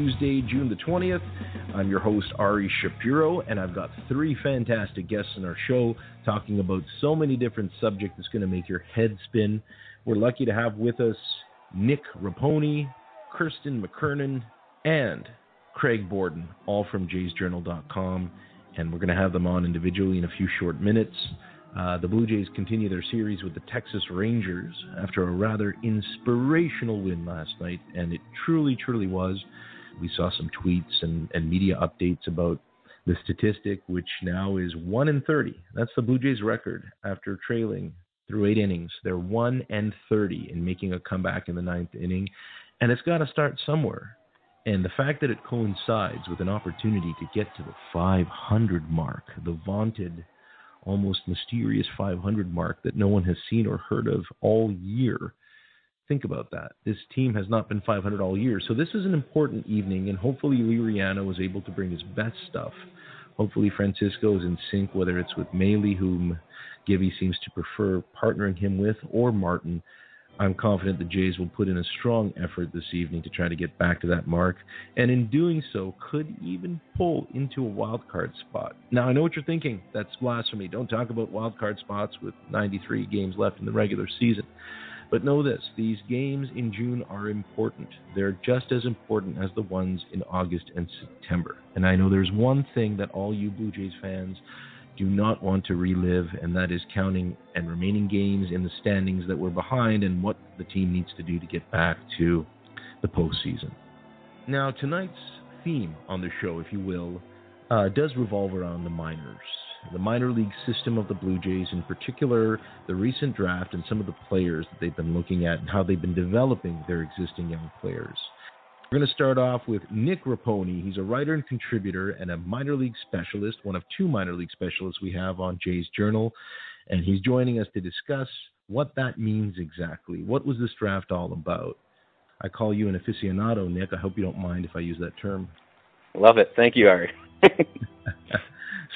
Tuesday, June the 20th. I'm your host, Ari Shapiro, and I've got three fantastic guests in our show talking about so many different subjects that's going to make your head spin. We're lucky to have with us Nick Raponi, Kirsten McKernan, and Craig Borden, all from jaysjournal.com. And we're going to have them on individually in a few short minutes. Uh, the Blue Jays continue their series with the Texas Rangers after a rather inspirational win last night, and it truly, truly was. We saw some tweets and, and media updates about the statistic, which now is 1 in 30. That's the Blue Jays record after trailing through eight innings. They're 1 and 30 in making a comeback in the ninth inning, and it's got to start somewhere. And the fact that it coincides with an opportunity to get to the 500 mark, the vaunted almost mysterious 500 mark that no one has seen or heard of all year. Think about that. This team has not been 500 all year. So this is an important evening, and hopefully Liriano was able to bring his best stuff. Hopefully Francisco is in sync, whether it's with Maile, whom Gibby seems to prefer partnering him with, or Martin. I'm confident the Jays will put in a strong effort this evening to try to get back to that mark, and in doing so, could even pull into a wild card spot. Now, I know what you're thinking. That's blasphemy. Don't talk about wild card spots with 93 games left in the regular season. But know this these games in June are important. They're just as important as the ones in August and September. And I know there's one thing that all you Blue Jays fans do not want to relive, and that is counting and remaining games in the standings that we're behind and what the team needs to do to get back to the postseason. Now, tonight's theme on the show, if you will, uh, does revolve around the minors. The minor league system of the Blue Jays, in particular, the recent draft and some of the players that they've been looking at and how they've been developing their existing young players. We're going to start off with Nick Raponi. He's a writer and contributor and a minor league specialist, one of two minor league specialists we have on Jay's Journal. And he's joining us to discuss what that means exactly. What was this draft all about? I call you an aficionado, Nick. I hope you don't mind if I use that term. Love it. Thank you, Ari.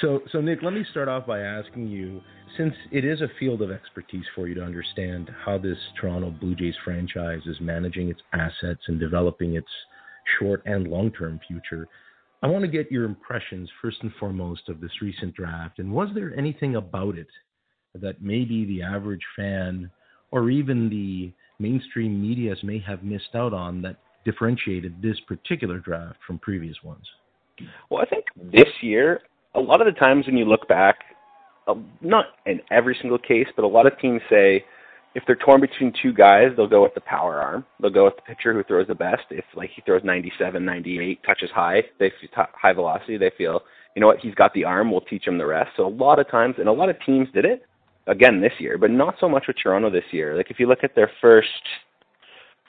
so, so Nick, let me start off by asking you since it is a field of expertise for you to understand how this Toronto Blue Jays franchise is managing its assets and developing its short and long term future, I want to get your impressions first and foremost of this recent draft. And was there anything about it that maybe the average fan or even the mainstream medias may have missed out on that differentiated this particular draft from previous ones? Well, I think this year, a lot of the times when you look back, uh, not in every single case, but a lot of teams say if they're torn between two guys, they'll go with the power arm. They'll go with the pitcher who throws the best. If like he throws 97, 98, touches high, they high velocity, they feel you know what he's got the arm. We'll teach him the rest. So a lot of times, and a lot of teams did it again this year, but not so much with Toronto this year. Like if you look at their first,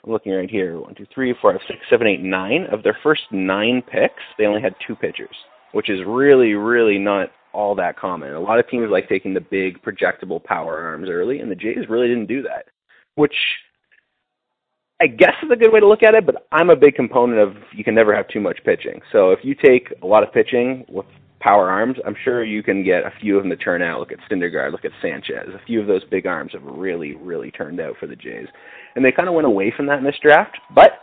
I'm looking right here, one, two, three, four, five, six, seven, eight, nine of their first nine picks, they only had two pitchers, which is really, really not all that common. A lot of teams like taking the big projectable power arms early, and the Jays really didn't do that, which I guess is a good way to look at it. But I'm a big component of you can never have too much pitching. So if you take a lot of pitching with power arms, I'm sure you can get a few of them to turn out. Look at Syndergaard, look at Sanchez. A few of those big arms have really, really turned out for the Jays, and they kind of went away from that in this draft, but.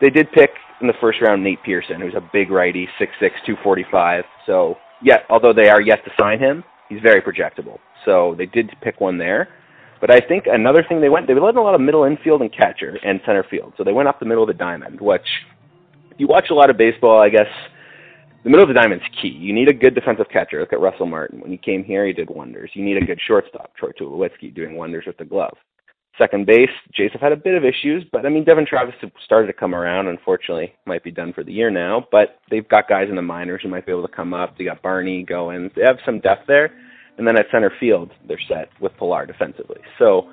They did pick in the first round Nate Pearson, who's a big righty, 6'6", 245. So yet, although they are yet to sign him, he's very projectable. So they did pick one there. But I think another thing they went, they led a lot of middle infield and catcher and center field. So they went up the middle of the diamond, which you watch a lot of baseball, I guess the middle of the diamond's key. You need a good defensive catcher. Look at Russell Martin. When he came here, he did wonders. You need a good shortstop, Troy Tulowitzki, doing wonders with the glove. Second base, Jays have had a bit of issues, but I mean Devon Travis started to come around. Unfortunately, might be done for the year now. But they've got guys in the minors who might be able to come up. They got Barney going. They have some depth there, and then at center field, they're set with Pilar defensively. So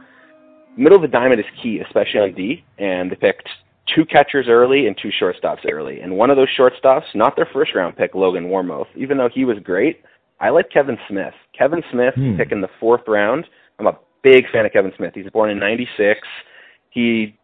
middle of the diamond is key, especially on D. And they picked two catchers early and two shortstops early. And one of those shortstops, not their first round pick, Logan Warmoth, even though he was great. I like Kevin Smith. Kevin Smith hmm. pick in the fourth round. I'm a big fan of Kevin Smith. He's born in '96. He,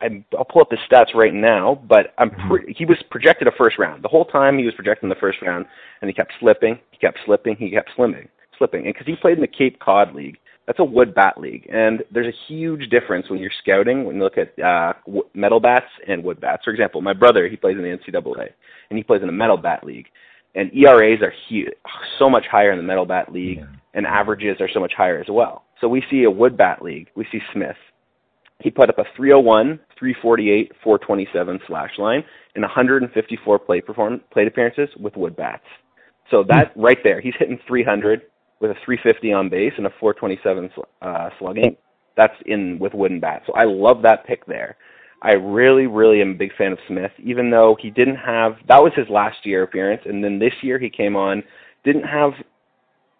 I'm, I'll pull up his stats right now, but I'm mm-hmm. pre- he was projected a first round the whole time. He was projected in the first round, and he kept slipping. He kept slipping. He kept slipping, slipping. And because he played in the Cape Cod League, That's a wood bat league, and there's a huge difference when you're scouting when you look at uh, metal bats and wood bats. For example, my brother he plays in the NCAA, and he plays in a metal bat league, and ERAs are huge, so much higher in the metal bat league, yeah. and averages are so much higher as well. So we see a wood bat league. We see Smith. He put up a 301, 348, 427 slash line in 154 plate perform plate appearances with wood bats. So that hmm. right there, he's hitting 300 with a 350 on base and a 427 uh, slugging. That's in with wooden bats. So I love that pick there. I really, really am a big fan of Smith, even though he didn't have that was his last year appearance, and then this year he came on, didn't have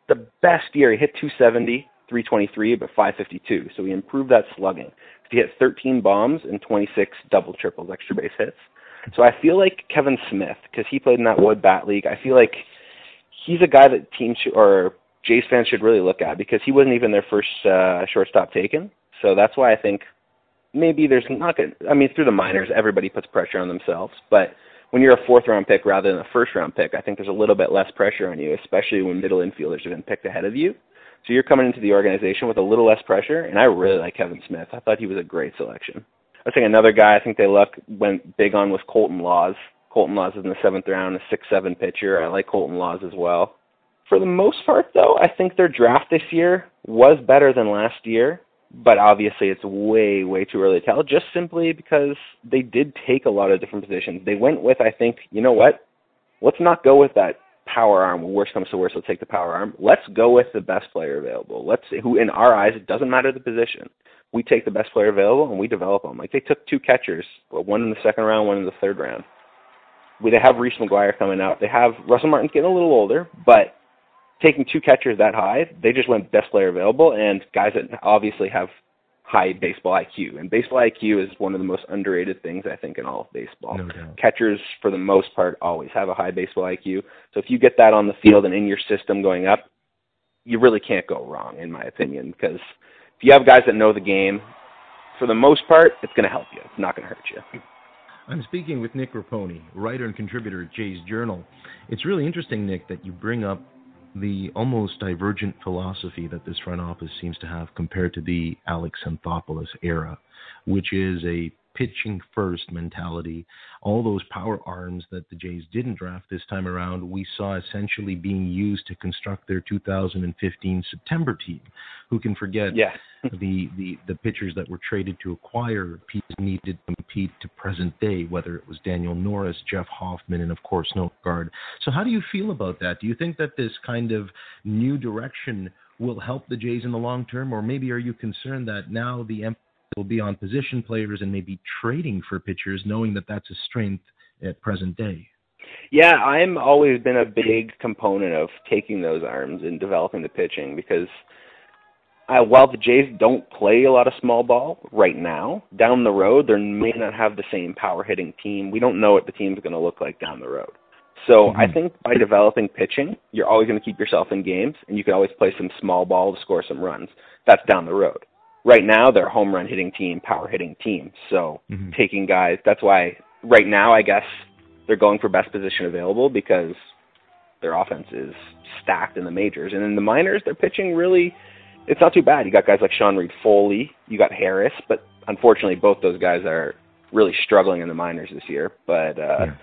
the best year. He hit 270, 323, but 552. So he improved that slugging. He hit 13 bombs and 26 double triples, extra base hits. So I feel like Kevin Smith, because he played in that wood bat league, I feel like he's a guy that teams should, or Jays fans should really look at because he wasn't even their first uh, shortstop taken. So that's why I think maybe there's not good. I mean, through the minors, everybody puts pressure on themselves, but when you're a fourth round pick rather than a first round pick, I think there's a little bit less pressure on you, especially when middle infielders have been picked ahead of you. So you're coming into the organization with a little less pressure, and I really like Kevin Smith. I thought he was a great selection. I think another guy I think they look went big on was Colton Laws. Colton Laws is in the seventh round, a six-seven pitcher. I like Colton Laws as well. For the most part, though, I think their draft this year was better than last year, but obviously it's way, way too early to tell. Just simply because they did take a lot of different positions. They went with, I think, you know what? Let's not go with that power arm. Worst comes to worst, let's take the power arm. Let's go with the best player available. Let's who in our eyes it doesn't matter the position. We take the best player available and we develop them. Like they took two catchers, one in the second round, one in the third round. We they have Reese McGuire coming out. They have Russell Martin's getting a little older, but taking two catchers that high, they just went best player available and guys that obviously have high baseball IQ. And baseball IQ is one of the most underrated things I think in all of baseball. No Catchers, for the most part, always have a high baseball IQ. So if you get that on the field and in your system going up, you really can't go wrong, in my opinion, because if you have guys that know the game, for the most part, it's going to help you. It's not going to hurt you. I'm speaking with Nick Raponi, writer and contributor at Jays Journal. It's really interesting, Nick, that you bring up the almost divergent philosophy that this front office seems to have compared to the Alex Anthopoulos era, which is a pitching first mentality. All those power arms that the Jays didn't draft this time around, we saw essentially being used to construct their 2015 September team. Who can forget yeah. the, the, the pitchers that were traded to acquire pieces needed to compete to present day, whether it was Daniel Norris, Jeff Hoffman, and of course Noah Syndergaard. So how do you feel about that? Do you think that this kind of new direction will help the Jays in the long term, or maybe are you concerned that now the will be on position players and maybe trading for pitchers, knowing that that's a strength at present day. Yeah, I'm always been a big component of taking those arms and developing the pitching because uh, while the Jays don't play a lot of small ball right now, down the road they may not have the same power hitting team. We don't know what the team's going to look like down the road. So mm-hmm. I think by developing pitching, you're always going to keep yourself in games, and you can always play some small ball to score some runs. That's down the road right now they're a home run hitting team, power hitting team. So mm-hmm. taking guys, that's why right now I guess they're going for best position available because their offense is stacked in the majors. And in the minors, they're pitching really it's not too bad. You got guys like Sean Reid-Foley, you got Harris, but unfortunately both those guys are really struggling in the minors this year. But uh yeah.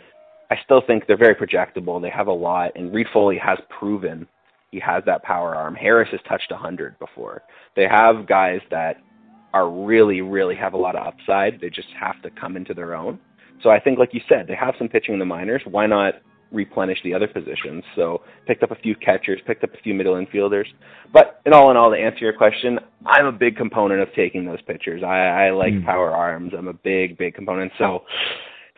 I still think they're very projectable. They have a lot and Reid-Foley has proven he has that power arm. Harris has touched 100 before. They have guys that are really, really have a lot of upside. They just have to come into their own. So I think, like you said, they have some pitching in the minors. Why not replenish the other positions? So picked up a few catchers, picked up a few middle infielders. But in all in all, to answer your question, I'm a big component of taking those pitchers. I, I like mm. power arms. I'm a big, big component. So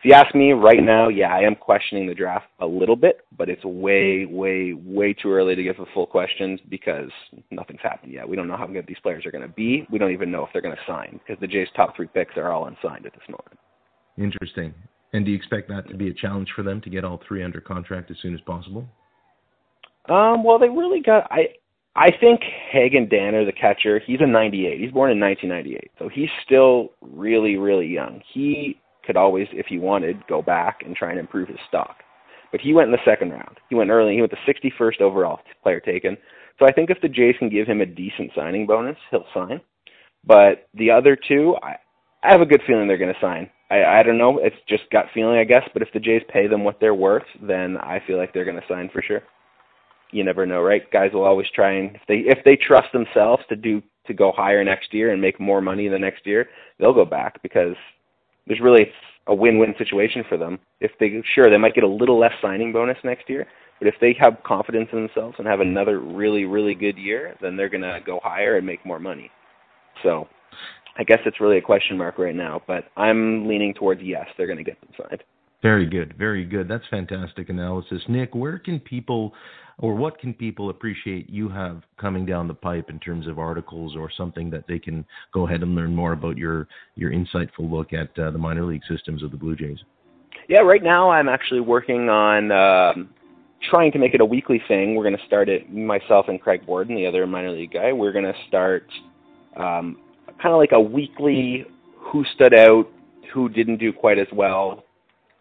if you ask me right now, yeah, I am questioning the draft a little bit, but it's way, way, way too early to give a full questions because nothing's happened yet. We don't know how good these players are going to be. We don't even know if they're going to sign because the Jays' top three picks are all unsigned at this moment. Interesting. And do you expect that to be a challenge for them to get all three under contract as soon as possible? Um, well, they really got. I I think Hagen Danner, the catcher, he's a 98. He's born in 1998, so he's still really, really young. He could always, if he wanted, go back and try and improve his stock. But he went in the second round. He went early. He went the 61st overall player taken. So I think if the Jays can give him a decent signing bonus, he'll sign. But the other two, I, I have a good feeling they're going to sign. I, I don't know. It's just gut feeling, I guess. But if the Jays pay them what they're worth, then I feel like they're going to sign for sure. You never know, right? Guys will always try and if they if they trust themselves to do to go higher next year and make more money the next year, they'll go back because there's really a win-win situation for them. If they sure they might get a little less signing bonus next year, but if they have confidence in themselves and have another really really good year, then they're going to go higher and make more money. So, I guess it's really a question mark right now, but I'm leaning towards yes, they're going to get them signed. Very good, very good. That's fantastic analysis, Nick. Where can people, or what can people appreciate you have coming down the pipe in terms of articles or something that they can go ahead and learn more about your your insightful look at uh, the minor league systems of the Blue Jays? Yeah, right now I'm actually working on um, trying to make it a weekly thing. We're going to start it myself and Craig Borden, the other minor league guy. We're going to start um, kind of like a weekly who stood out, who didn't do quite as well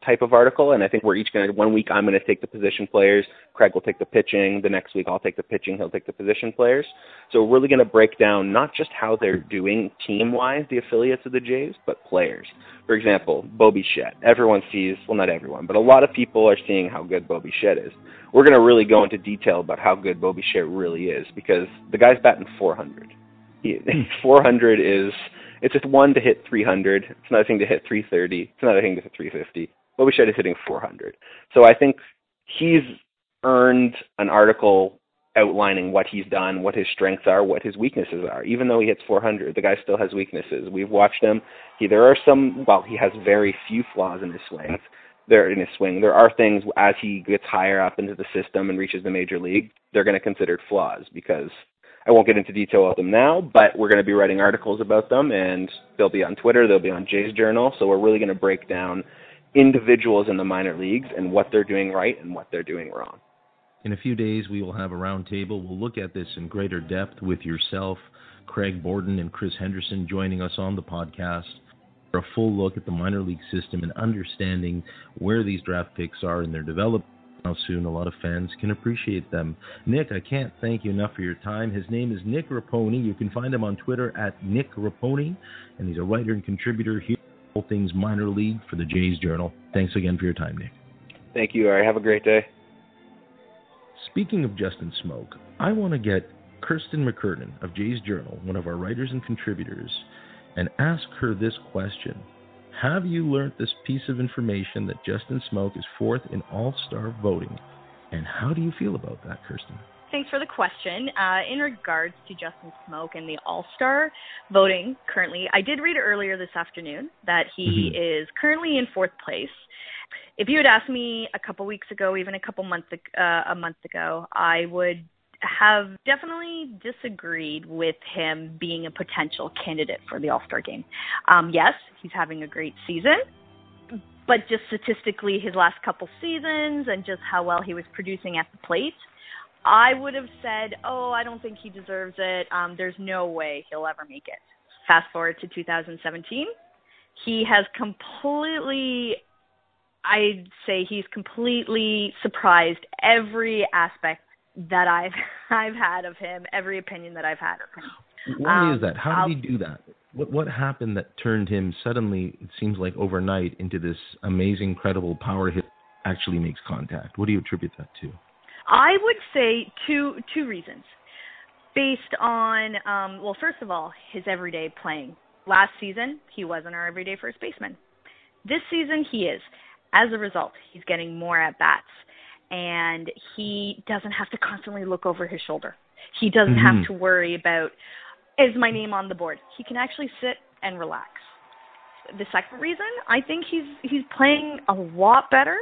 type of article. And I think we're each going to, one week I'm going to take the position players, Craig will take the pitching, the next week I'll take the pitching, he'll take the position players. So we're really going to break down not just how they're doing team wise, the affiliates of the Jays, but players. For example, Bo Bichette. Everyone sees, well, not everyone, but a lot of people are seeing how good Bo Bichette is. We're going to really go into detail about how good Bo Bichette really is because the guy's batting 400. 400 is it's just one to hit 300. It's another thing to hit 330. It's another thing to hit 350. Bo Bichette is hitting 400. So I think he's earned an article outlining what he's done, what his strengths are, what his weaknesses are. Even though he hits 400, the guy still has weaknesses. We've watched him. He there are some. Well, he has very few flaws in his swings. There in his swing, there are things as he gets higher up into the system and reaches the major league, they're going to consider flaws because I won't get into detail of them now, but we're going to be writing articles about them, and they'll be on Twitter, they'll be on Jay's Journal. So we're really going to break down individuals in the minor leagues and what they're doing right and what they're doing wrong. In a few days, we will have a roundtable. We'll look at this in greater depth with yourself, Craig Borden, and Chris Henderson joining us on the podcast for a full look at the minor league system and understanding where these draft picks are in their development how soon a lot of fans can appreciate them. Nick, I can't thank you enough for your time. His name is Nick Raponi. You can find him on Twitter at Nick Raponi, and he's a writer and contributor here all things minor league for the Jays Journal. Thanks again for your time, Nick. Thank you, Ari. Have a great day. Speaking of Justin Smoak, I want to get Kirsten McKernan of Jays Journal, one of our writers and contributors, and ask her this question. Have you learned this piece of information that Justin Smoak is fourth in All Star voting? And how do you feel about that, Kirsten? Thanks for the question. Uh, in regards to Justin Smoak and the All Star voting currently, I did read earlier this afternoon that he mm-hmm. is currently in fourth place. If you had asked me a couple weeks ago, even a couple months uh, a month ago, I would have definitely disagreed with him being a potential candidate for the All Star game. Um, yes, he's having a great season, but just statistically, his last couple seasons and just how well he was producing at the plate, I would have said, oh, I don't think he deserves it. Um, there's no way he'll ever make it. Fast forward to 2017, he has completely I'd say he's completely surprised every aspect that I've I've had of him, every opinion that I've had of him. Why um, is that? How I'll, did he do that? What what happened that turned him suddenly? It seems like overnight into this amazing, credible power hit. Actually makes contact. What do you attribute that to? I would say two two reasons, based on um, well, first of all, his everyday playing. Last season, he wasn't our everyday first baseman. This season, he is. As a result, he's getting more at bats and he doesn't have to constantly look over his shoulder. He doesn't mm-hmm. have to worry about is my name on the board. He can actually sit and relax. The second reason I think he's he's playing a lot better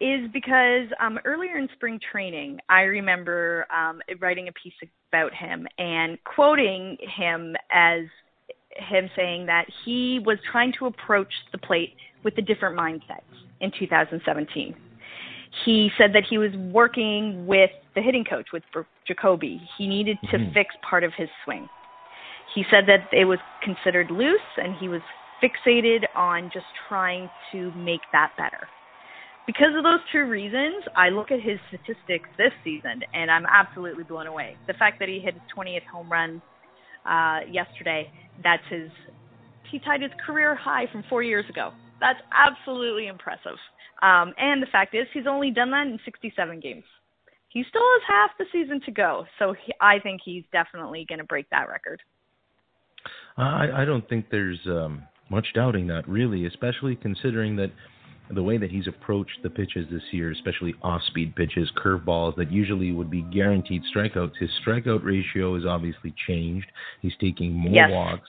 is because um, earlier in spring training, I remember um, writing a piece about him and quoting him as him saying that he was trying to approach the plate with a different mindset in 2017 he said that he was working with the hitting coach with Jacoby. He needed to mm-hmm. fix part of his swing. He said that it was considered loose and he was fixated on just trying to make that better. Because of those two reasons, I look at his statistics this season and I'm absolutely blown away. The fact that he hit his 20th home run uh, yesterday, that's his. He tied his career high from four years ago. That's absolutely impressive. Um, and the fact is, he's only done that in 67 games. He still has half the season to go, so he, I think he's definitely going to break that record. I, I don't think there's um, much doubting that, really, especially considering that the way that he's approached the pitches this year, especially off-speed pitches, curveballs that usually would be guaranteed strikeouts. His strikeout ratio is obviously changed. He's taking more yes. walks,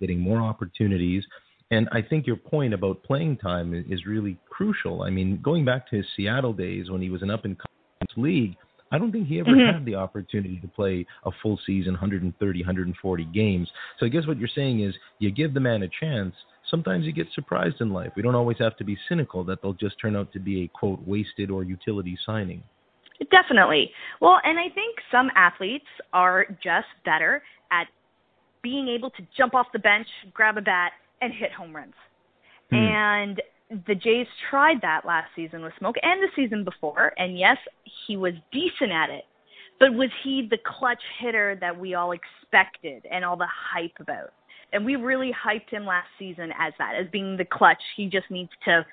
getting more opportunities. And I think your point about playing time is really crucial. I mean, going back to his Seattle days when he was an up and coming league, I don't think he ever mm-hmm. had the opportunity to play a full season, 130, 140 games. So I guess what you're saying is you give the man a chance. Sometimes you get surprised in life. We don't always have to be cynical that they'll just turn out to be a quote wasted or utility signing. Definitely. Well, and I think some athletes are just better at being able to jump off the bench, grab a bat, and hit home runs. Hmm. And the Jays tried that last season with Smoak and the season before, and yes, he was decent at it. But was he the clutch hitter that we all expected and all the hype about? And we really hyped him last season as that, as being the clutch. He just needs to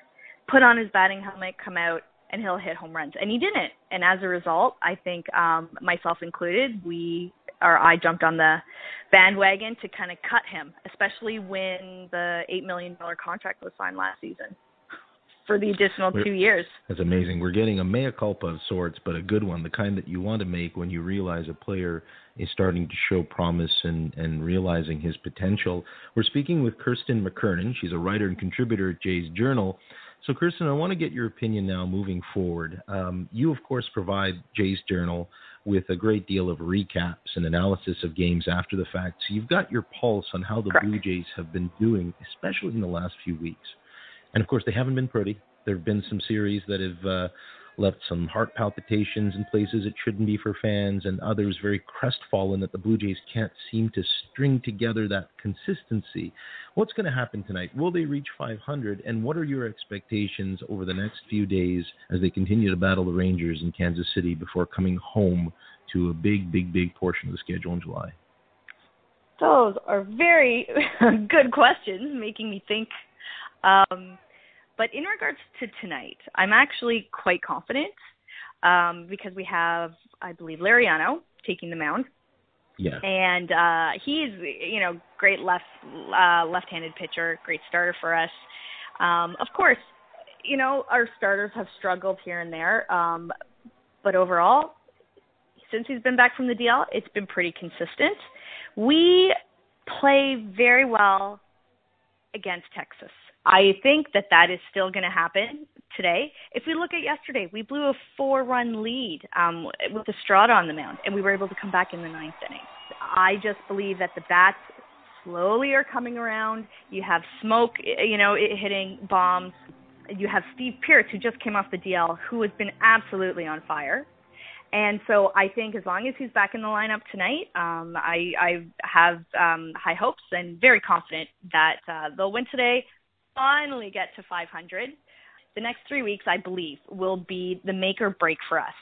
put on his batting helmet, come out, and he'll hit home runs. And he didn't. And as a result, I think um, myself included, we or I jumped on the bandwagon to kind of cut him, especially when the eight million dollar contract was signed last season for the additional We're, two years. That's amazing. We're getting a mea culpa of sorts, but a good one, the kind that you want to make when you realize a player is starting to show promise and, and realizing his potential. We're speaking with Kirsten McKernan. She's a writer and contributor at Jay's Journal. So, Kirsten, I want to get your opinion now moving forward. Um, you, of course, provide Jay's Journal with a great deal of recaps and analysis of games after the fact. So, you've got your pulse on how the Correct. Blue Jays have been doing, especially in the last few weeks. And of course, they haven't been pretty. There have been some series that have uh, left some heart palpitations in places it shouldn't be for fans, and others very crestfallen that the Blue Jays can't seem to string together that consistency. What's going to happen tonight? Will they reach 500? And what are your expectations over the next few days as they continue to battle the Rangers in Kansas City before coming home to a big, big, big portion of the schedule in July? Those are very good questions, making me think. Um, but in regards to tonight, I'm actually quite confident um, because we have, I believe, Liriano taking the mound. Yeah. And uh, he's, you know, great left uh, left-handed pitcher, great starter for us. Um, of course, you know, our starters have struggled here and there, um, but overall, since he's been back from the DL, it's been pretty consistent. We play very well against Texas. I think that that is still going to happen today. If we look at yesterday, we blew a four-run lead um, with Estrada on the mound, and we were able to come back in the ninth inning. I just believe that the bats slowly are coming around. You have Smoak, you know, hitting bombs. You have Steve Pearce, who just came off the DL, who has been absolutely on fire. And so I think as long as he's back in the lineup tonight, um, I, I have um, high hopes and very confident that uh, they'll win today finally get to 500, the next three weeks, I believe, will be the make or break for us.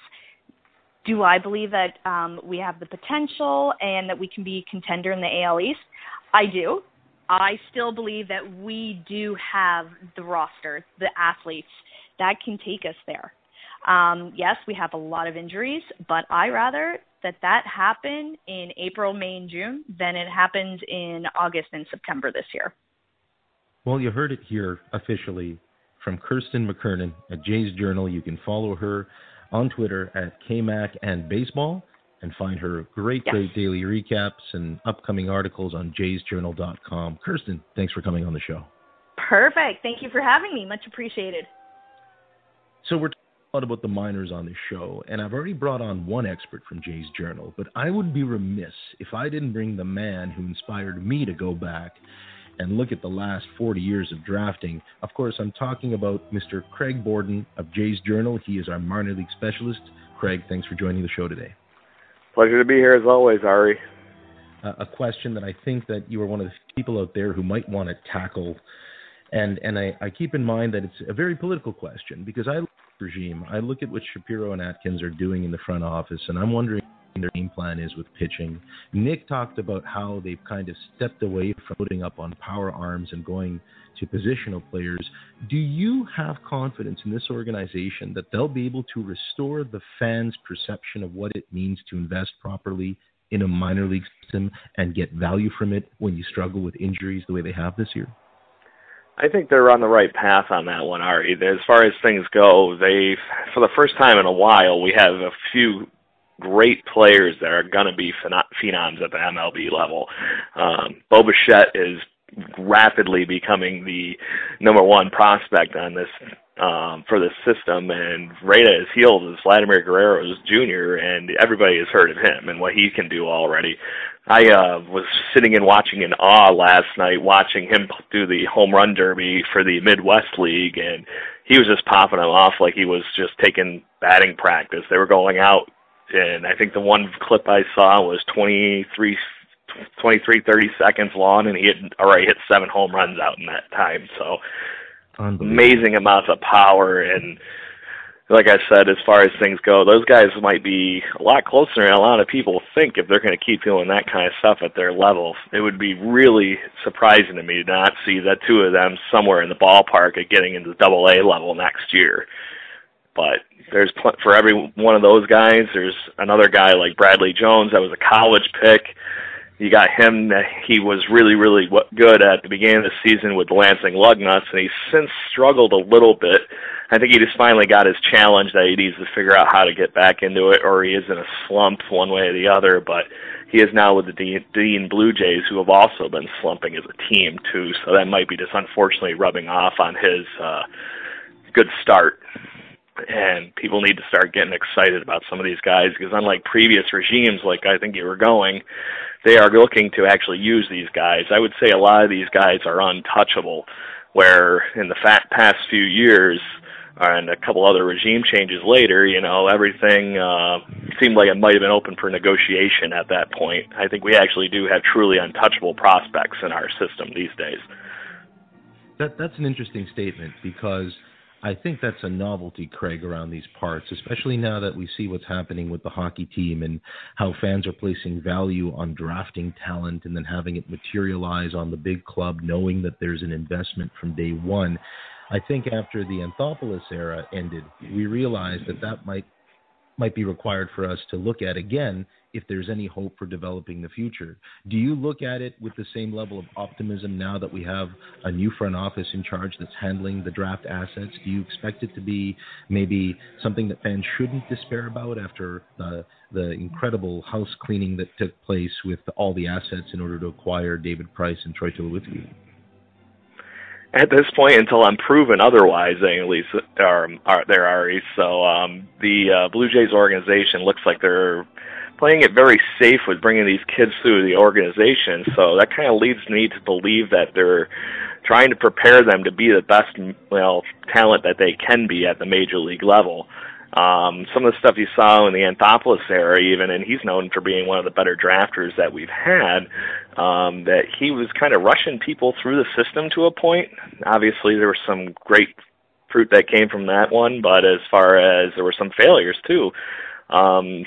Do I believe that um, we have the potential and that we can be contender in the AL East? I do. I still believe that we do have the roster, the athletes that can take us there. Um, yes, we have a lot of injuries, but I rather that that happen in April, May, and June than it happens in August and September this year. Well, you heard it here officially from Kirsten McKernan at Jay's Journal. You can follow her on Twitter at KMAC and Baseball and find her great, yes. great daily recaps and upcoming articles on jaysjournal.com. Kirsten, thanks for coming on the show. Perfect. Thank you for having me. Much appreciated. So we're talking a lot about the minors on this show, and I've already brought on one expert from Jay's Journal, but I would be remiss if I didn't bring the man who inspired me to go back and look at the last 40 years of drafting. Of course, I'm talking about Mr. Craig Borden of Jay's Journal. He is our minor league specialist. Craig, thanks for joining the show today. Pleasure to be here as always, Ari. Uh, a question that I think that you are one of the people out there who might want to tackle, and and I, I keep in mind that it's a very political question because I regime, I look at what Shapiro and Atkins are doing in the front office, and I'm wondering their game plan is with pitching. Nick talked about how they've kind of stepped away from putting up on power arms and going to positional players. Do you have confidence in this organization that they'll be able to restore the fans' perception of what it means to invest properly in a minor league system and get value from it when you struggle with injuries the way they have this year? I think they're on the right path on that one, Ari. As far as things go, they, for the first time in a while, we have a few great players that are going to be phenoms at the MLB level. Um, is rapidly becoming the number one prospect on this um, for this system, and right at his heels is Vladimir Guerrero Jr., and everybody has heard of him and what he can do already. I uh, was sitting and watching in awe last night, watching him do the home run derby for the Midwest League, and he was just popping them off like he was just taking batting practice. They were going out, and I think the one clip I saw was 23 23, 30 seconds long, and he had already hit seven home runs out in that time. So amazing amounts of power and like I said, as far as things go, those guys might be a lot closer than a lot of people think if they're going to keep doing that kind of stuff at their level. It would be really surprising to me to not see that two of them somewhere in the ballpark at getting into double A level next year. But there's pl- for every one of those guys, there's another guy like Bradley Jones that was a college pick you got him. That he was really, really good at the beginning of the season with Lansing Lugnuts, and he's since struggled a little bit. I think he just finally got his challenge that he needs to figure out how to get back into it, or he is in a slump one way or the other. But he is now with the Dean, Dunedin Blue Jays, who have also been slumping as a team too. So that might be just unfortunately rubbing off on his uh, good start and people need to start getting excited about some of these guys because unlike previous regimes like I think you were going they are looking to actually use these guys. I would say a lot of these guys are untouchable where in the fat past few years uh, and a couple other regime changes later you know everything uh seemed like it might have been open for negotiation at that point. I think we actually do have truly untouchable prospects in our system these days. That that's an interesting statement because I think that's a novelty, Craig, around these parts, especially now that we see what's happening with the hockey team and how fans are placing value on drafting talent and then having it materialize on the big club, knowing that there's an investment from day one. I think after the Anthopoulos era ended, we realized that that might might be required for us to look at again if there's any hope for developing the future. Do you look at it with the same level of optimism now that we have a new front office in charge that's handling the draft assets? Do you expect it to be maybe something that fans shouldn't despair about after the the incredible house cleaning that took place with all the assets in order to acquire David Price and Troy Tulowitzki? at this point until I'm proven otherwise, at least are, are there are. So um, the uh, Blue Jays organization looks like they're playing it very safe with bringing these kids through the organization. So that kind of leads me to believe that they're trying to prepare them to be the best, well, talent that they can be at the major league level. Um, some of the stuff you saw in the Anthopoulos era, even, and he's known for being one of the better drafters that we've had, um, that he was kind of rushing people through the system to a point. Obviously, there was some great fruit that came from that one, but as far as there were some failures too. Um,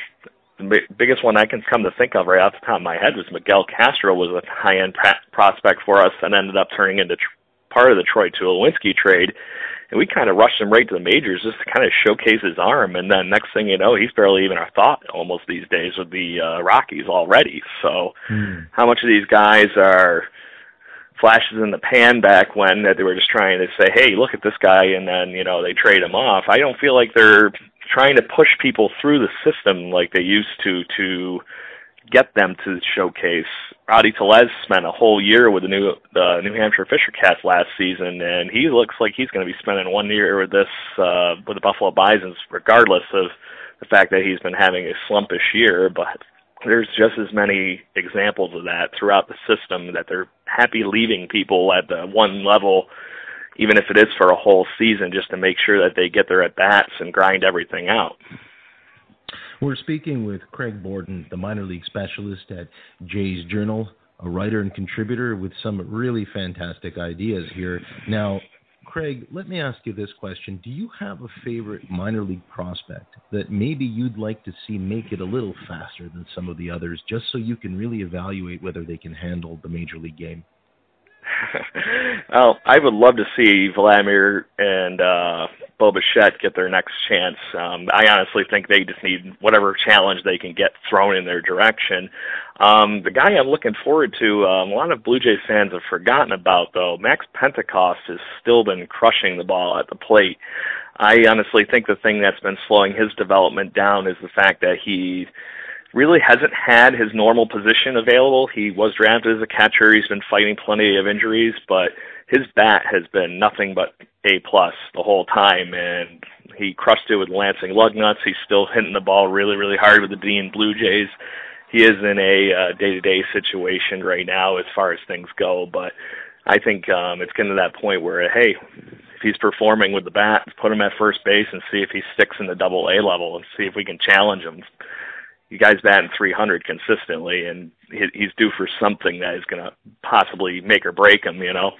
the biggest one I can come to think of right off the top of my head was Miguel Castro was a high-end prospect for us and ended up turning into tr- part of the Troy Tulowitzki trade and we kind of rushed him right to the majors just to kind of showcase his arm. And then next thing you know, he's barely even a thought almost these days with the uh, Rockies already. So mm. how much of these guys are flashes in the pan back when that they were just trying to say, hey, look at this guy, and then you know they trade him off. I don't feel like they're trying to push people through the system like they used to to get them to showcase. Rowdy Tellez spent a whole year with the new the New Hampshire Fisher Cats last season, and he looks like he's going to be spending one year with this uh, with the Buffalo Bisons, regardless of the fact that he's been having a slumpish year. But there's just as many examples of that throughout the system that they're happy leaving people at the one level, even if it is for a whole season, just to make sure that they get their at bats and grind everything out. We're speaking with Craig Borden, the minor league specialist at Jay's Journal, a writer and contributor with some really fantastic ideas here. Now, Craig, let me ask you this question. Do you have a favorite minor league prospect that maybe you'd like to see make it a little faster than some of the others, just so you can really evaluate whether they can handle the major league game? Well, I would love to see Vladimir and uh, Bo Bichette get their next chance. Um, I honestly think they just need whatever challenge they can get thrown in their direction. Um, the guy I'm looking forward to, um, a lot of Blue Jays fans have forgotten about, though. Max Pentecost has still been crushing the ball at the plate. I honestly think the thing that's been slowing his development down is the fact that he really hasn't had his normal position available. He was drafted as a catcher. He's been fighting plenty of injuries, but his bat has been nothing but A plus the whole time, and he crushed it with Lansing Lugnuts. He's still hitting the ball really, really hard with the Dunedin Blue Jays. He is in a uh, day-to-day situation right now as far as things go, but I think um, it's getting to that point where, hey, if he's performing with the bat, put him at first base and see if he sticks in the Double A level and see if we can challenge him you guys batting 300 consistently, and he's due for something that is going to possibly make or break him. You know.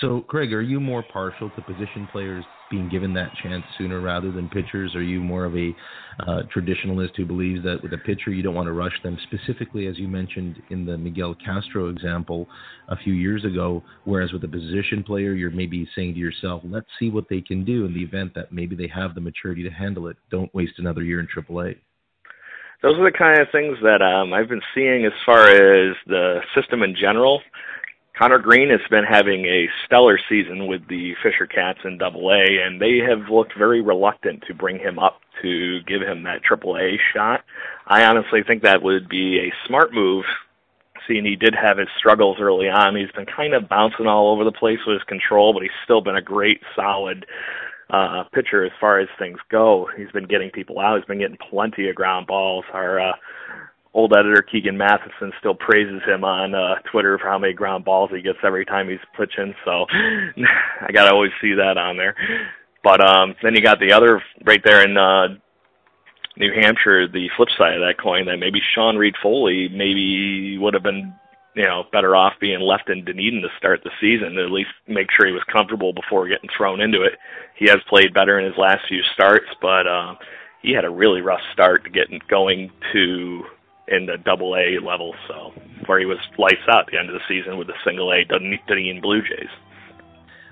So, Craig, are you more partial to position players being given that chance sooner rather than pitchers? Are you more of a uh, traditionalist who believes that with a pitcher you don't want to rush them? Specifically, as you mentioned in the Miguel Castro example a few years ago, whereas with a position player you're maybe saying to yourself, let's see what they can do in the event that maybe they have the maturity to handle it. Don't waste another year in AAA those are the kind of things that um, I've been seeing as far as the system in general. Conner Greene has been having a stellar season with the Fisher Cats in Double A, and they have looked very reluctant to bring him up to give him that Triple A shot. I honestly think that would be a smart move, seeing he did have his struggles early on. He's been kind of bouncing all over the place with his control, but he's still been a great, solid uh, pitcher as far as things go. He's been getting people out. He's been getting plenty of ground balls. Our uh, old editor Keegan Matheson still praises him on uh, Twitter for how many ground balls he gets every time he's pitching. So I gotta always see that on there. But um, then you got the other right there in uh, New Hampshire, the flip side of that coin, that maybe Sean Reid-Foley maybe would have been you know, better off being left in Dunedin to start the season, at least make sure he was comfortable before getting thrown into it. He has played better in his last few starts, but uh, he had a really rough start to getting going to in the double A level, so where he was lights out at the end of the season with the single A Dunedin Blue Jays.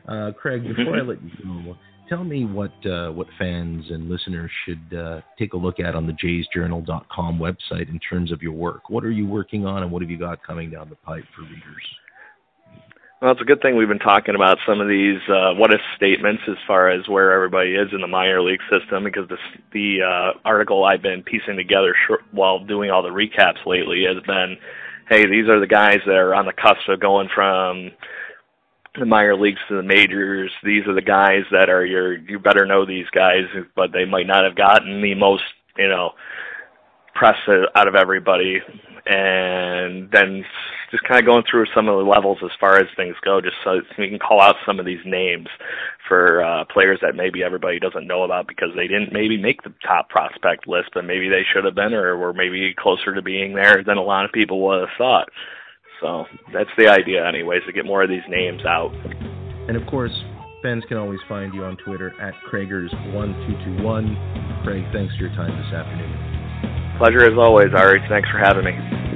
Uh, Craig, before I let you go, tell me what uh, what fans and listeners should uh, take a look at on the jaysjournal.com website in terms of your work. What are you working on, and what have you got coming down the pipe for readers? Well, it's a good thing we've been talking about some of these uh, what if statements as far as where everybody is in the minor league system because this, the uh, article I've been piecing together short, while doing all the recaps lately has been hey, these are the guys that are on the cusp of going from the minor leagues to the majors. These are the guys that are your you better know these guys, but they might not have gotten the most you know press out of everybody. And then just kind of going through some of the levels as far as things go, just so we can call out some of these names for uh, players that maybe everybody doesn't know about because they didn't maybe make the top prospect list, but maybe they should have been, or were maybe closer to being there than a lot of people would have thought. So that's the idea, anyways, to get more of these names out. And of course, fans can always find you on Twitter at Craigers1221. Craig, thanks for your time this afternoon. Pleasure as always, Ari. Thanks for having me.